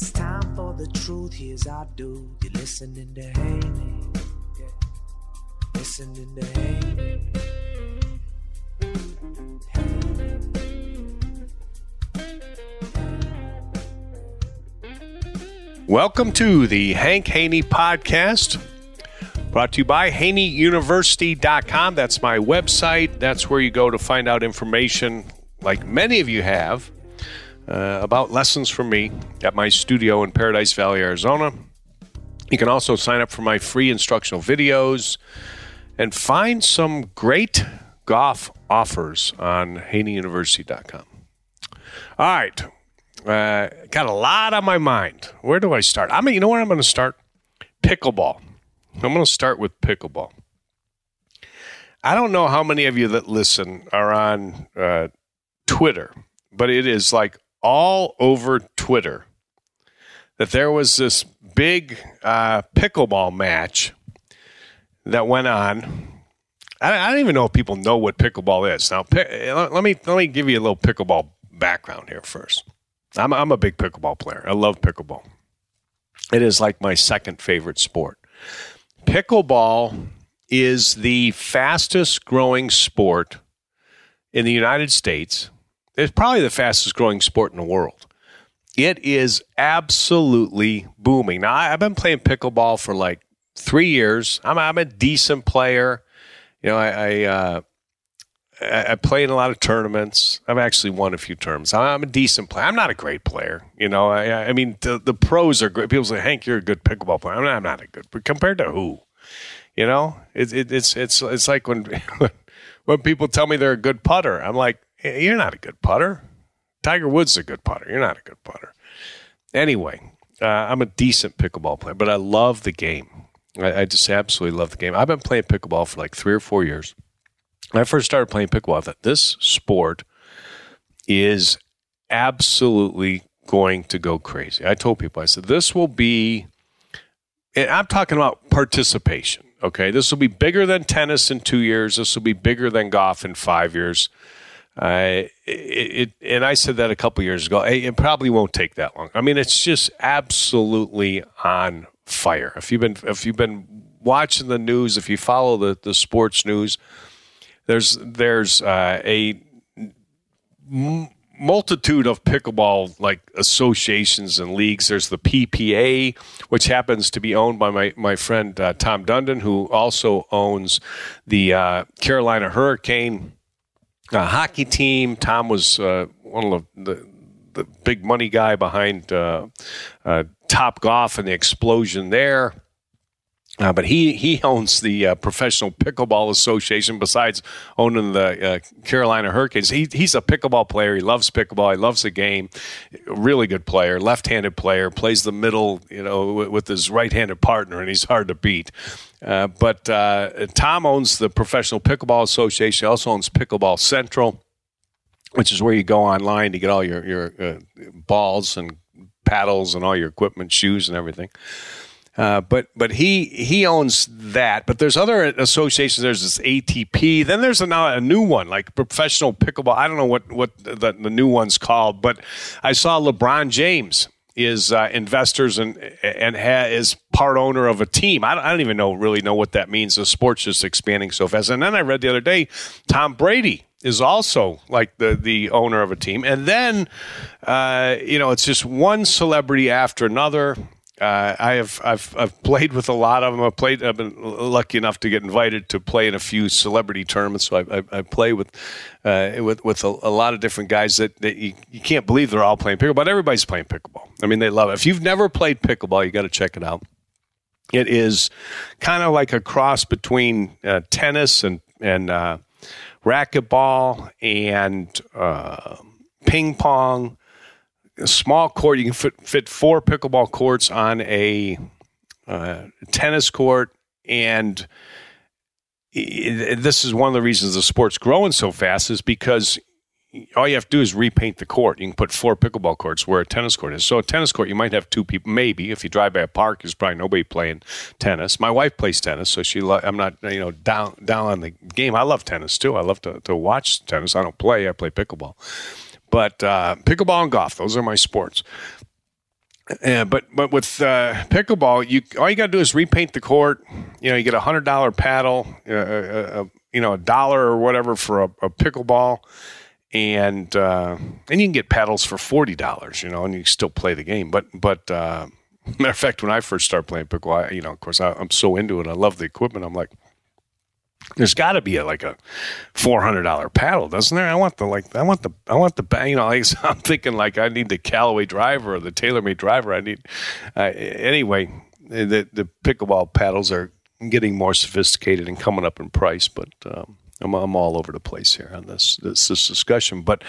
It's time for the truth. Here's our dude. You're listening to Haney. Yeah. Listening to Haney. Welcome to the Hank Haney Podcast, brought to you by HaneyUniversity.com. That's my website. That's where you go to find out information, like many of you have, uh, about lessons from me at my studio in Paradise Valley, Arizona. You can also sign up for my free instructional videos and find some great golf offers on HaneyUniversity.com. All right. Uh, got a lot on my mind. Where do I start? I mean, you know where I'm going to start? Pickleball. I'm going to start with pickleball. I don't know how many of you that listen are on uh, Twitter, but it is like all over Twitter that there was this big uh, pickleball match that went on. I, I, don't even know if people know what pickleball is. Now, let me let me give you a little pickleball background here first. I'm, I'm a big pickleball player. I love pickleball. It is like my second favorite sport. Pickleball is the fastest growing sport in the United States. It's probably the fastest growing sport in the world. It is absolutely booming. Now, I've been playing pickleball for like three years. I'm, I'm a decent player. You know, I, I uh, I, play in a lot of tournaments. I've actually won a few tournaments. I'm a decent player. I'm not a great player. You know, I, I mean, the, the pros are great. People say, Hank, you're a good pickleball player. I'm not, I'm not a good, but compared to who? You know, it, it, it's it's it's like when when people tell me they're a good putter, I'm like, you're not a good putter. Tiger Woods is a good putter. You're not a good putter. Anyway, uh, I'm a decent pickleball player, but I love the game. I, I just absolutely love the game. I've been playing pickleball for like three or four years. When I first started playing pickleball, I thought this sport is absolutely going to go crazy. I told people, I said, this will be, and I'm talking about participation. Okay, this will be bigger than tennis in two years. This will be bigger than golf in five years. It, it, and I said that a couple years ago. It probably won't take that long. I mean, it's just absolutely on fire. If you've been if you've been watching the news, if you follow the the sports news, there's there's uh, a m- multitude of pickleball like associations and leagues. There's the PPA, which happens to be owned by my my friend uh, Tom Dundon, who also owns the uh, Carolina Hurricane uh, hockey team. Tom was uh, one of the, the, big money guy behind uh, uh, Top Golf and the explosion there. Uh, but he he owns the uh, Professional Pickleball Association. Besides owning the uh, Carolina Hurricanes, he, he's a pickleball player. He loves pickleball. He loves the game. Really good player, left-handed player. Plays the middle, you know, with his right-handed partner, and he's hard to beat. Uh, but uh, Tom owns the Professional Pickleball Association. He also owns Pickleball Central, which is where you go online to get all your your uh, balls and paddles and all your equipment, shoes and everything. Uh, but but he he owns that. But there's other associations. There's this ATP. Then there's a, now a new one like professional pickleball. I don't know what what the, the new one's called, but I saw LeBron James is uh, investors and and ha- is part owner of a team. I don't, I don't even know really know what that means. The sport's just expanding so fast. And then I read the other day, Tom Brady is also like the the owner of a team. And then uh, you know it's just one celebrity after another. Uh, I have I've I've played with a lot of them. I've played. I've been lucky enough to get invited to play in a few celebrity tournaments. So I, I, I play with uh, with with a, a, lot of different guys that, that you, you can't believe they're all playing pickleball. But everybody's playing pickleball. I mean, they love it. If you've never played pickleball, you got to check it out. It is kind of like a cross between uh, tennis and and uh, racquetball and uh, ping pong small court. You can fit, fit four pickleball courts on a uh, tennis court, and this is one of the reasons the sport's growing so fast is because all you have to do is repaint the court. You can put four pickleball courts where a tennis court is. So a tennis court, you might have two people. Maybe if you drive by a park, there's probably nobody playing tennis. My wife plays tennis, so she. Lo- I'm not you know down down on the game. I love tennis too. I love to to watch tennis. I don't play. I play pickleball. But uh, pickleball and golf, those are my sports. But but with uh, pickleball, you all you got to do is repaint the court. You know, you get a hundred dollar paddle, uh, uh, uh, you know, a dollar or whatever for a, a pickleball, and and you can get paddles for forty dollars. You know, and you still play the game. But but matter of fact, when I first started playing pickleball, I, you know, of course, I, I'm so into it. I love the equipment. I'm like, there's got to be a, like a four hundred dollar paddle, doesn't there? I want the like I want the I want the you know like, I'm thinking like I need the Callaway driver or the TaylorMade driver. I need uh, anyway. The the pickleball paddles are getting more sophisticated and coming up in price, but um, I'm, I'm all over the place here on this this, this discussion. But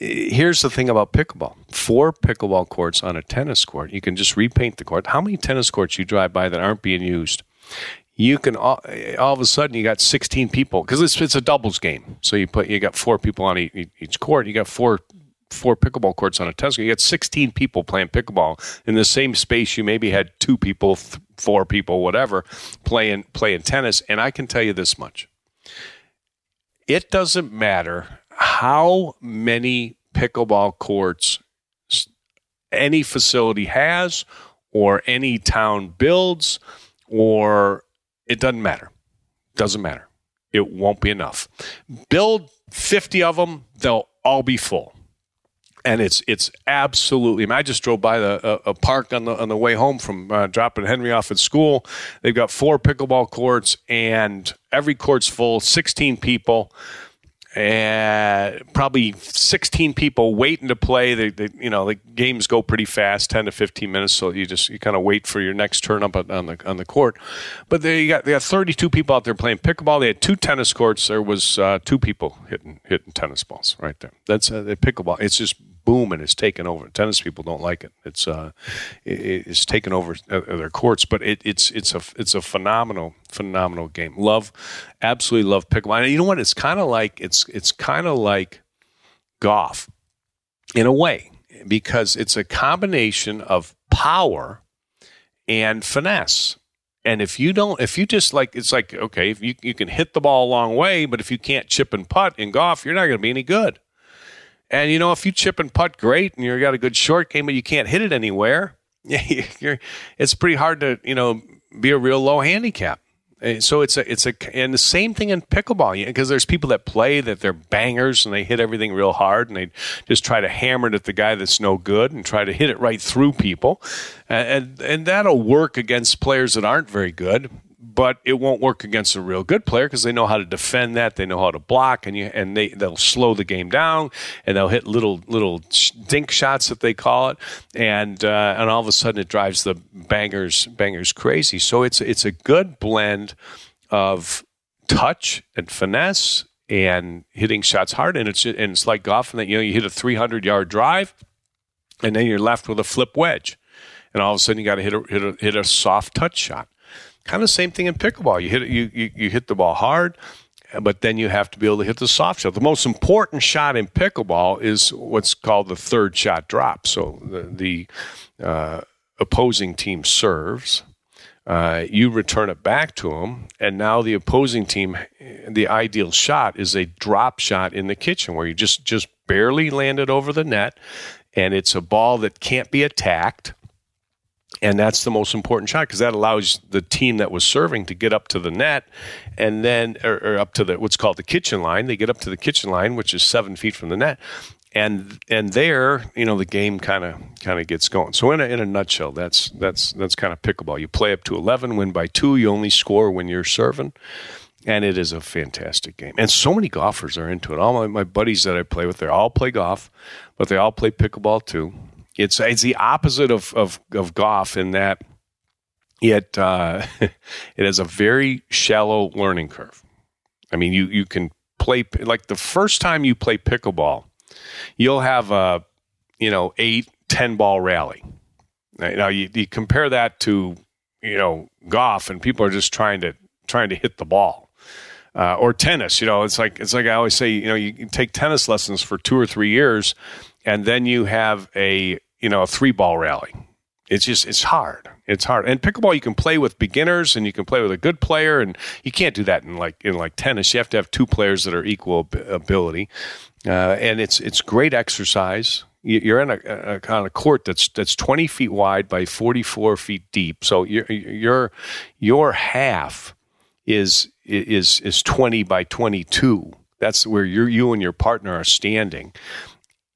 eh, here's the thing about pickleball: four pickleball courts on a tennis court. You can just repaint the court. How many tennis courts you drive by that aren't being used? You can all, all, of a sudden you got 16 people because it's, it's a doubles game. So you put you got four people on each, each court. You got four four pickleball courts on a tennis court. You got 16 people playing pickleball in the same space. You maybe had two people, th- four people, whatever, playing playing tennis. And I can tell you this much: it doesn't matter how many pickleball courts any facility has, or any town builds, or it doesn't matter. Doesn't matter. It won't be enough. Build 50 of them, they'll all be full. And it's it's absolutely. I, mean, I just drove by the a, a, park on the on the way home from uh, dropping Henry off at school. They've got four pickleball courts, and every court's full. Sixteen people and probably 16 people waiting to play. They, you know, the games go pretty fast, 10 to 15 minutes. So you just you kind of wait for your next turn up on the on the court. But they got they got 32 people out there playing pickleball. They had two tennis courts. There was uh, two people hitting hitting tennis balls right there. That's uh, pickleball. It's just boom and it's taken over. Tennis people don't like it. It's uh, it, it's taken over uh, their courts, but it, it's it's a it's a phenomenal phenomenal game. Love, absolutely love pickleball. And you know what? It's kind of like it's it's kind of like golf in a way because it's a combination of power and finesse. And if you don't, if you just like, it's like, okay, if you, you can hit the ball a long way, but if you can't chip and putt in golf, you're not going to be any good. And you know, if you chip and putt, great, and you got a good short game, but you can't hit it anywhere. it's pretty hard to you know be a real low handicap. And so it's a it's a and the same thing in pickleball because there's people that play that they're bangers and they hit everything real hard and they just try to hammer it at the guy that's no good and try to hit it right through people, and and that'll work against players that aren't very good but it won't work against a real good player because they know how to defend that. They know how to block, and you and they they'll slow the game down, and they'll hit little little dink shots that they call it, and uh, and all of a sudden it drives the bangers bangers crazy. So it's it's a good blend of touch and finesse and hitting shots hard, and it's and it's like golf, and that you know you hit a 300 yard drive, and then you're left with a flip wedge, and all of a sudden you got to hit a hit a hit a soft touch shot Kind of same thing in pickleball. You hit you, you, you hit the ball hard, but then you have to be able to hit the soft shot. The most important shot in pickleball is what's called the third shot drop. So the, the uh, opposing team serves. Uh, you return it back to them, and now the opposing team, the ideal shot is a drop shot in the kitchen where you just just barely land it over the net, and it's a ball that can't be attacked and that's the most important shot because that allows the team that was serving to get up to the net and then or, or, up to the what's called the kitchen line. They get up to the kitchen line which is seven feet from the net. And and there you know the game kind of kind of gets going. So in a, in a nutshell that's that's that's kind of pickleball. You play up to 11 win by two you only score when you're serving. And it is a fantastic game. And so many golfers are into it. All my, my buddies that i play with they all play golf but they all play pickleball too it's it's the opposite of of, of golf in that it uh, it has a very shallow learning curve. I mean, you you can play like the first time you play pickleball, you'll have a you know eight ten ball rally. Now you, you compare that to you know golf, and people are just trying to trying to hit the ball. Uh, or tennis, you know, it's like it's like I always say, you know, you take tennis lessons for two or three years, and then you have a you know a three ball rally. It's just it's hard. It's hard. And pickleball you can play with beginners and you can play with a good player and you can't do that in like in like tennis. You have to have two players that are equal ability. Uh, and it's it's great exercise. You're in a, a of court that's that's 20 feet wide by 44 feet deep. So your your your half is is is 20 by 22. That's where you you and your partner are standing.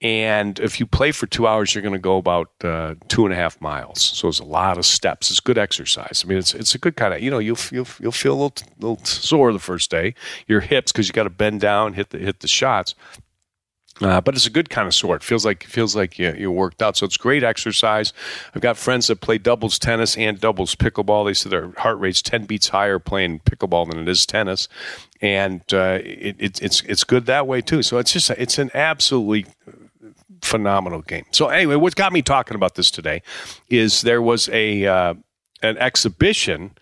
And if you play for two hours, you're going to go about uh, two and a half miles. So it's a lot of steps. It's good exercise. I mean, it's it's a good kind of you know you'll you'll, you'll feel a little, little sore the first day, your hips because you got to bend down, hit the hit the shots. Uh, but it's a good kind of sore. It feels like feels like you, you worked out. So it's great exercise. I've got friends that play doubles tennis and doubles pickleball. They say their heart rate's ten beats higher playing pickleball than it is tennis, and uh, it, it, it's it's good that way too. So it's just it's an absolutely phenomenal game. So anyway, what got me talking about this today is there was a uh, an exhibition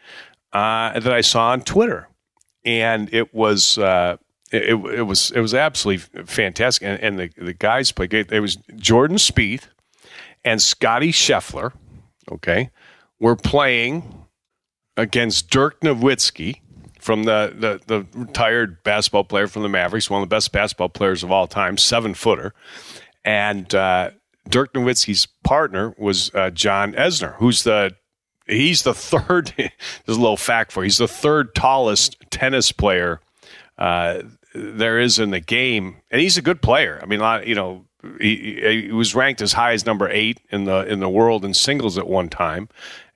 uh, that I saw on Twitter, and it was. Uh, it, it, was it was absolutely fantastic, and, and the the guys played. It was Jordan Spieth and Scottie Scheffler. Okay, were playing against Dirk Nowitzki from the, the, the retired basketball player from the Mavericks, one of the best basketball players of all time, seven footer, and uh, Dirk Nowitzki's partner was uh, John Isner, who's the he's the third. there's a little fact for you, he's the third tallest tennis player uh, there is in the game, and he's a good player. I mean, you know, he, he, was ranked as high as number eight in the in the world in singles at one time,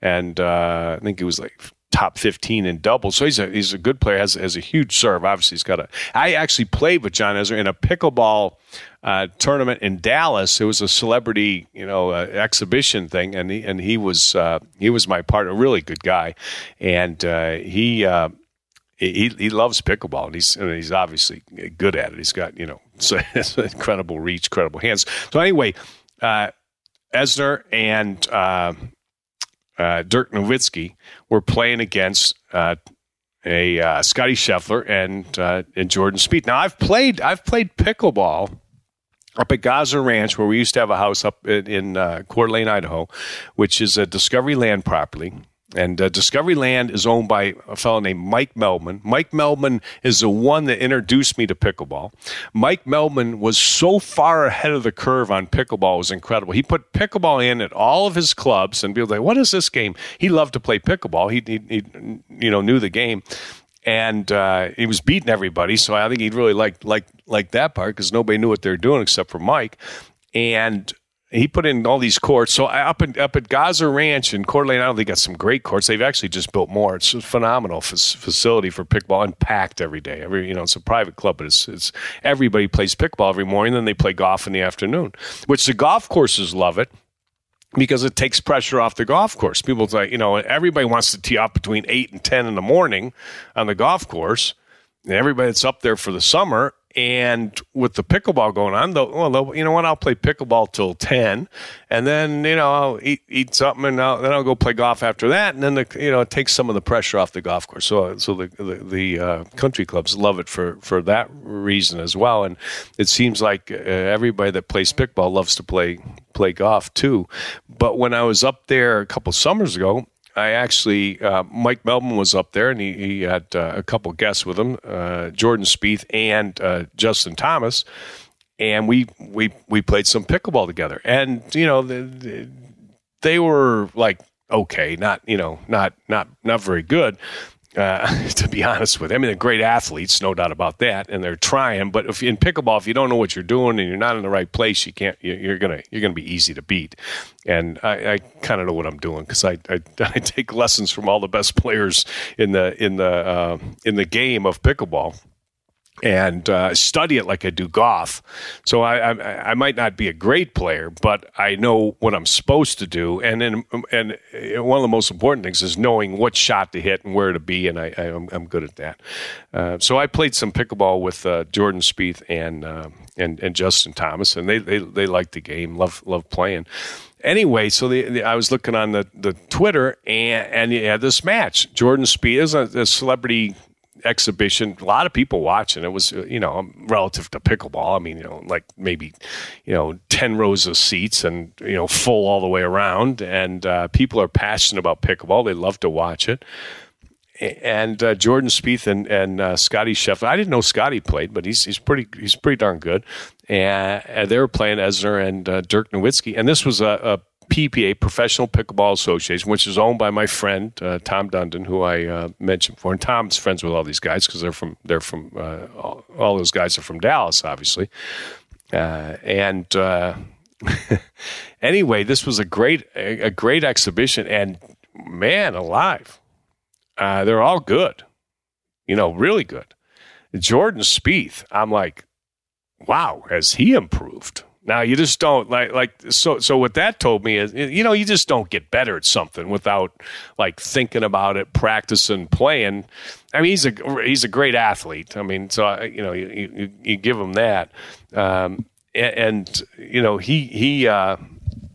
and uh, I think he was like top 15 in doubles. So he's a he's a good player. has has a huge serve. Obviously, he's got a. I actually played with John Isner in a pickleball uh, tournament in Dallas. It was a celebrity, you know, uh, exhibition thing, and he and he was uh, he was my partner. Really good guy, and uh, he. Uh, he, he loves pickleball and he's and he's obviously good at it. He's got you know incredible reach, incredible hands. So anyway, uh, Isner and uh, Dirk Nowitzki were playing against uh, a uh, Scottie Scheffler and uh, and Jordan Spieth. Now I've played I've played pickleball up at Gozzer Ranch, where we used to have a house up in, in uh, Coeur d'Alene, Idaho, which is a Discovery Land property. And uh, Discovery Land is owned by a fellow named Mike Meldman. Mike Meldman is the one that introduced me to pickleball. Mike Meldman was so far ahead of the curve on pickleball, it was incredible. He put pickleball in at all of his clubs, and people like, "What is this game?" He loved to play pickleball. He, he, he you know, knew the game, and uh, he was beating everybody. So I think he really liked like like that part because nobody knew what they were doing except for Mike. And he put in all these courts. So up in, up at Gozzer Ranch in Coeur d'Alene, they got some great courts. They've actually just built more. It's a phenomenal f- facility for pickleball and packed every day. Every you know, it's a private club, but it's it's everybody plays pickleball every morning. Then they play golf in the afternoon, which the golf courses love it because it takes pressure off the golf course. People say, you know, everybody wants to tee off between eight and ten in the morning on the golf course. And everybody that's up there for the summer, and with the pickleball going on, though, well, you know what? I'll play pickleball till ten, and then you know I'll eat, eat something, and I'll, then I'll go play golf after that, and then the you know it takes some of the pressure off the golf course. So so the the, the uh, country clubs love it for for that reason as well, and it seems like uh, everybody that plays pickleball loves to play play golf too. But when I was up there a couple summers ago, I actually uh, Mike Meldman was up there, and he, he had uh, a couple guests with him, uh, Jordan Spieth and uh, Justin Thomas, and we we we played some pickleball together. And you know, the, they were like okay, not you know, not not not very good, uh, to be honest with you. I mean, they're great athletes, no doubt about that, and they're trying. But if in pickleball, if you don't know what you're doing and you're not in the right place, you can't. You're gonna you're gonna be easy to beat. And I, I kind of know what I'm doing because I, I, I take lessons from all the best players in the in the uh, in the game of pickleball and uh, study it like I do golf. So I, I, I might not be a great player, but I know what I'm supposed to do. And then, and one of the most important things is knowing what shot to hit and where to be. And I, I am I'm good at that. Uh, so I played some pickleball with uh, Jordan Spieth and uh, and and Justin Thomas, and they they they like the game, love love playing anyway, so the, the, I was looking on the, the Twitter and and you had this match. Jordan Spieth is a, a, celebrity exhibition. A lot of people watching. It was, uh, you know, um, relative to pickleball. I mean, you know, like maybe, you know, 10 rows of seats and, you know, full all the way around. And uh, people are passionate about pickleball. They love to watch it. And uh, Jordan Spieth and, and uh, Scottie Scheffler. I didn't know Scottie played, but he's he's pretty he's pretty darn good. And, and they were playing Isner and uh, Dirk Nowitzki. And this was a, a PPA, Professional Pickleball Association, which is owned by my friend uh, Tom Dundon, who I uh, mentioned before. And Tom's friends with all these guys because they're from they're from uh, all, all, those guys are from Dallas, obviously. Uh, and uh, anyway, this was a great a, a, great exhibition, and man, alive, uh, they're all good. You know, really good. Jordan Spieth, I'm like, wow, has he improved? Now you just don't like like so so what that told me is you know you just don't get better at something without like thinking about it, practicing, playing. I mean he's a he's a great athlete. I mean so you know you you, you give him that, um, and, and, you know he he. Uh,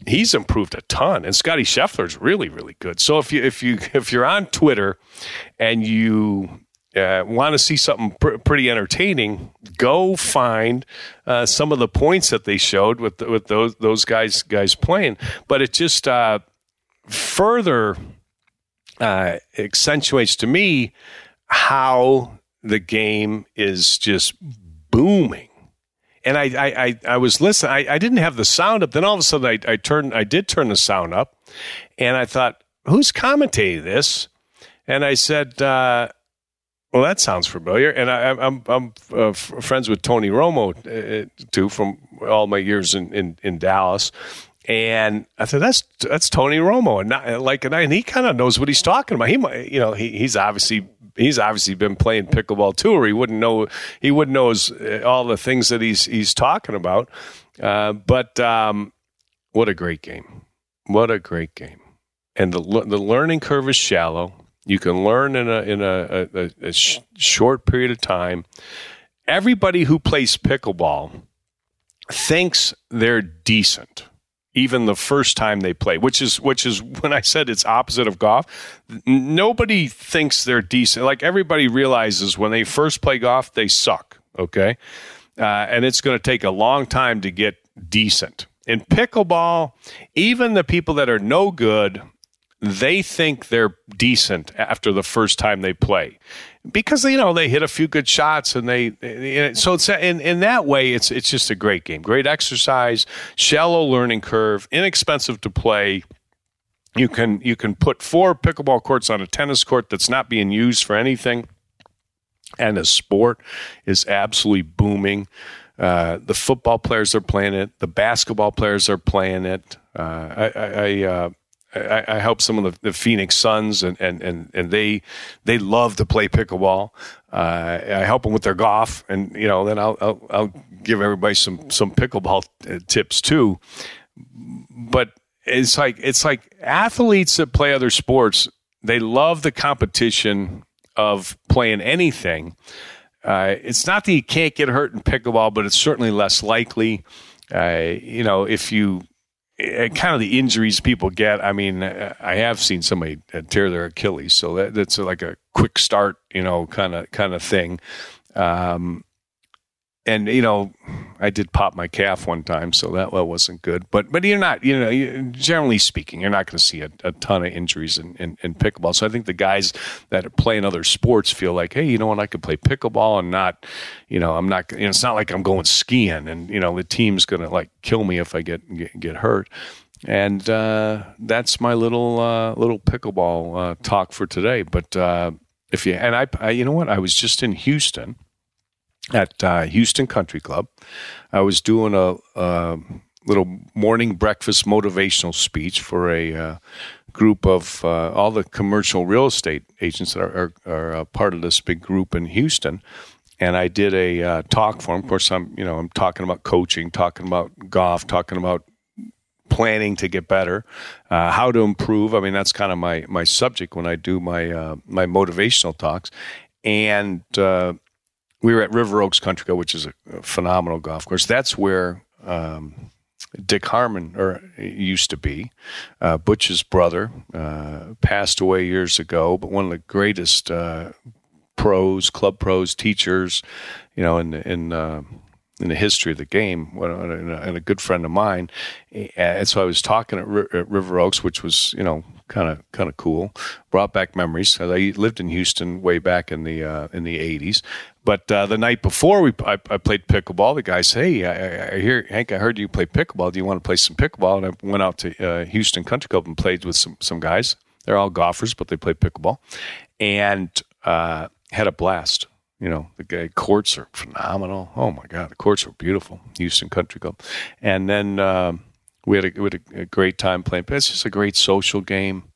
he's improved a ton, and Scottie Scheffler's really, really good. So if you if you if you're on Twitter and you uh, want to see something pr- pretty entertaining, go find uh, some of the points that they showed with with those those guys guys playing. But it just uh, further uh, accentuates to me how the game is just booming. And I, I, I, I was listening. I, I, didn't have the sound up. Then all of a sudden, I, I turned. I did turn the sound up, and I thought, "Who's commentating this?" And I said, uh, well, that sounds familiar. And I, am I'm, I'm uh, friends with Tony Romo uh, too from all my years in, in, in, Dallas. And I said, that's that's Tony Romo, and not, like, and, I, and he kind of knows what he's talking about. He might, you know, he, he's obviously he's obviously been playing pickleball too, or he wouldn't know he wouldn't know his, uh, all the things that he's he's talking about. Uh, but um, what a great game! What a great game! And the the learning curve is shallow you can learn in a in a, a, a sh- short period of time. Everybody who plays pickleball thinks they're decent even the first time they play, which is which is when I said it's opposite of golf. Nobody thinks they're decent. Like everybody realizes when they first play golf, they suck. Okay, uh, and it's going to take a long time to get decent. In pickleball, even the people that are no good they think they're decent after the first time they play. Because you know they hit a few good shots and they, they so it's in in that way it's it's just a great game. Great exercise shallow learning curve inexpensive to play. You can you can put four pickleball courts on a tennis court that's not being used for anything. And the sport is absolutely booming. Uh, the football players are playing it. The basketball players are playing it. Uh, I, I uh, I, I help some of the, the Phoenix Suns, and, and, and, and they they love to play pickleball. Uh, I help them with their golf, and you know, then I'll I'll, I'll give everybody some some pickleball uh, tips too. But it's like it's like athletes that play other sports. They love the competition of playing anything. Uh, it's not that you can't get hurt in pickleball, but it's certainly less likely. Uh, you know, if you kind of the injuries people get. I mean, I have seen somebody tear their Achilles, so that, that's like a quick start, you know, kind of kind of thing. Um, and you know, I did pop my calf one time, so that wasn't good. But but you're not, you know, generally speaking, you're not going to see a, a, ton of injuries in, in, in, pickleball. So I think the guys that are playing other sports feel like, hey, you know what, I could play pickleball and not, you know, I'm not. You know, it's not like I'm going skiing, and you know, the team's going to like kill me if I get get, get hurt. And uh, that's my little uh, little pickleball uh, talk for today. But uh, if you and I, I, you know what, I was just in Houston at uh, Houston Country Club. I was doing a, a, little morning breakfast motivational speech for a uh, group of uh, all the commercial real estate agents that are, are, are part of this big group in Houston. And I did a uh, talk for them. Of course, I'm you know I'm talking about coaching, talking about golf, talking about planning to get better, uh, how to improve. I mean, that's kind of my my subject when I do my uh, my motivational talks. And uh, we were at River Oaks Country Club, which is a, a phenomenal golf course. That's where um, Dick Harmon or used to be. Uh, Butch's brother uh, passed away years ago, but one of the greatest uh, pros, club pros, teachers, you know, in in uh, in the history of the game, and a, good friend of mine. And so I was talking at, River Oaks, which was you know kind of kind of cool. Brought back memories. I lived in Houston way back in the uh, in the '80s, but uh, the night before we I, I, played pickleball, the guy said, "Hey, I, I, hear Hank. I heard you play pickleball. Do you want to play some pickleball?" And I went out to uh, Houston Country Club and played with some some guys. They're all golfers, but they play pickleball, and uh, had a blast. You know, the guy, courts are phenomenal. Oh my god, the courts are beautiful. Houston Country Club, and then um, we had, a, we had a, a, great time playing. But it's just a great social game,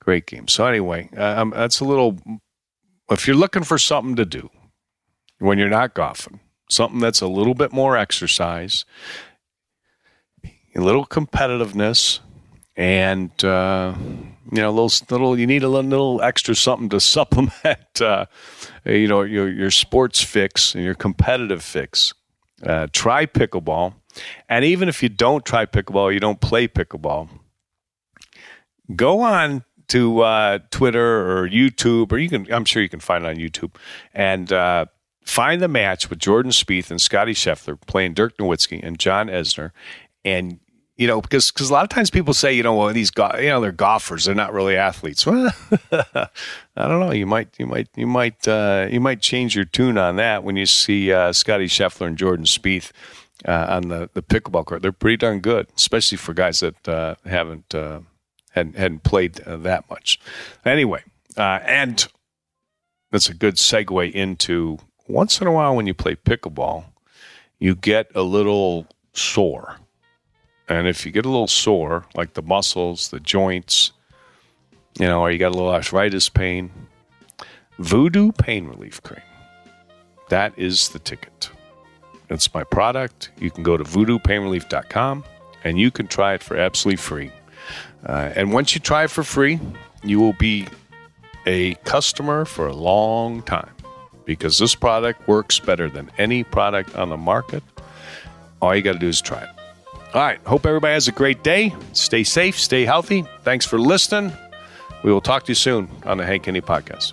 great game. So anyway, uh, um, that's a little. If you're looking for something to do, when you're not golfing. Something that's a little bit more exercise, a little competitiveness, and uh, you know, little little. You need a little, little extra something to supplement, uh, you know, your your sports fix and your competitive fix. Uh, try pickleball, and even if you don't try pickleball, you don't play pickleball. Go on to uh, Twitter or YouTube, or you can. I'm sure you can find it on YouTube, and uh, Find the match with Jordan Spieth and Scottie Scheffler playing Dirk Nowitzki and John Isner, and you know because because a lot of times people say you know well these go- you know they're golfers they're not really athletes. Well, I don't know. You might you might you might uh, you might change your tune on that when you see uh, Scottie Scheffler and Jordan Spieth. Uh, on the, the pickleball court, they're pretty darn good, especially for guys that uh, haven't uh, hadn't, hadn't played uh, that much. Anyway, and that's a good segue into once in a while when you play pickleball, you get a little sore. And if you get a little sore, like the muscles, the joints, you know, or you got a little arthritis pain, Voodoo Pain Relief Cream. That is the ticket. It's my product. You can go to voodoopainrelief.com and you can try it for absolutely free. Uh, and once you try it for free, you will be a customer for a long time because this product works better than any product on the market. All you got to do is try it. All right. Hope everybody has a great day. Stay safe, stay healthy. Thanks for listening. We will talk to you soon on the Hank Haney Podcast.